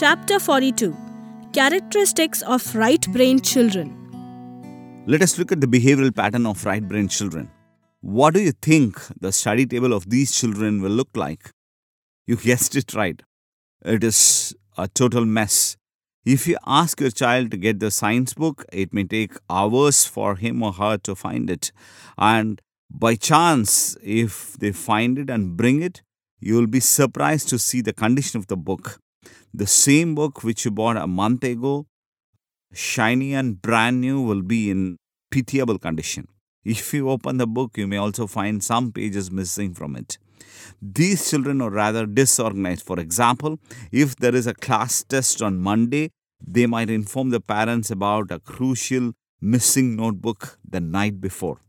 Chapter 42 Characteristics of Right Brain Children. Let us look at the behavioral pattern of right brain children. What do you think the study table of these children will look like? You guessed it right. It is a total mess. If you ask your child to get the science book, it may take hours for him or her to find it. And by chance, if they find it and bring it, you will be surprised to see the condition of the book. The same book which you bought a month ago, shiny and brand new, will be in pitiable condition. If you open the book, you may also find some pages missing from it. These children are rather disorganized. For example, if there is a class test on Monday, they might inform the parents about a crucial missing notebook the night before.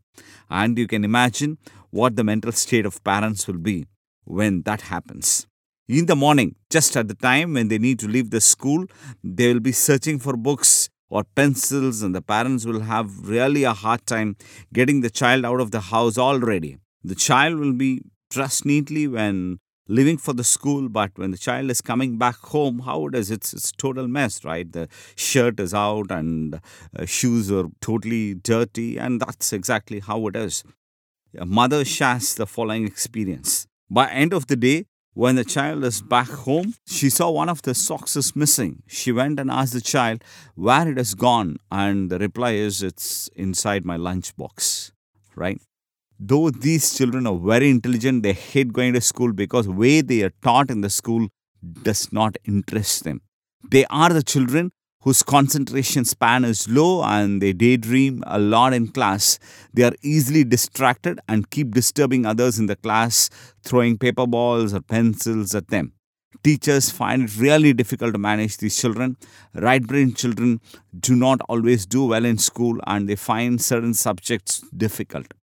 And you can imagine what the mental state of parents will be when that happens. In the morning, just at the time when they need to leave the school, they will be searching for books or pencils, and the parents will have really a hard time getting the child out of the house already. The child will be dressed neatly when leaving for the school, but when the child is coming back home, how it is? It's total mess, right? The shirt is out and uh, shoes are totally dirty, and that's exactly how it is. A mother shares the following experience. By end of the day, when the child is back home, she saw one of the socks is missing. She went and asked the child where it has gone, and the reply is it's inside my lunchbox, right? Though these children are very intelligent, they hate going to school because way they are taught in the school does not interest them. They are the children whose concentration span is low and they daydream a lot in class. They are easily distracted and keep disturbing others in the class, throwing paper balls or pencils at them. Teachers find it really difficult to manage these children. Right brain children do not always do well in school and they find certain subjects difficult.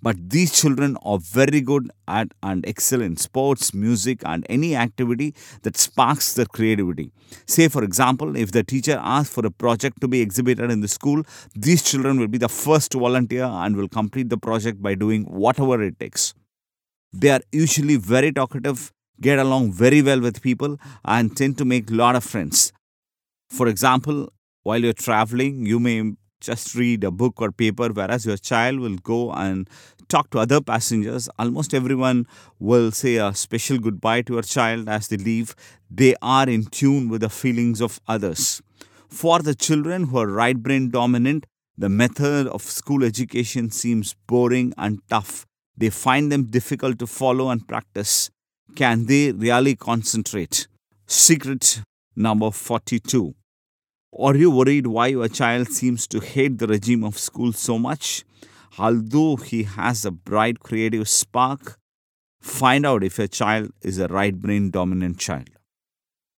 But these children are very good at and excel in sports, music, and any activity that sparks their creativity. Say, for example, if the teacher asks for a project to be exhibited in the school, these children will be the first to volunteer and will complete the project by doing whatever it takes. They are usually very talkative, get along very well with people, and tend to make a lot of friends. For example, while you're traveling, you may just read a book or paper, whereas your child will go and talk to other passengers. Almost everyone will say a special goodbye to your child as they leave. They are in tune with the feelings of others. For the children who are right brain dominant, the method of school education seems boring and tough. They find them difficult to follow and practice. Can they really concentrate? Secret number 42 are you worried why your child seems to hate the regime of school so much? Although he has a bright creative spark, find out if your child is a right brain dominant child.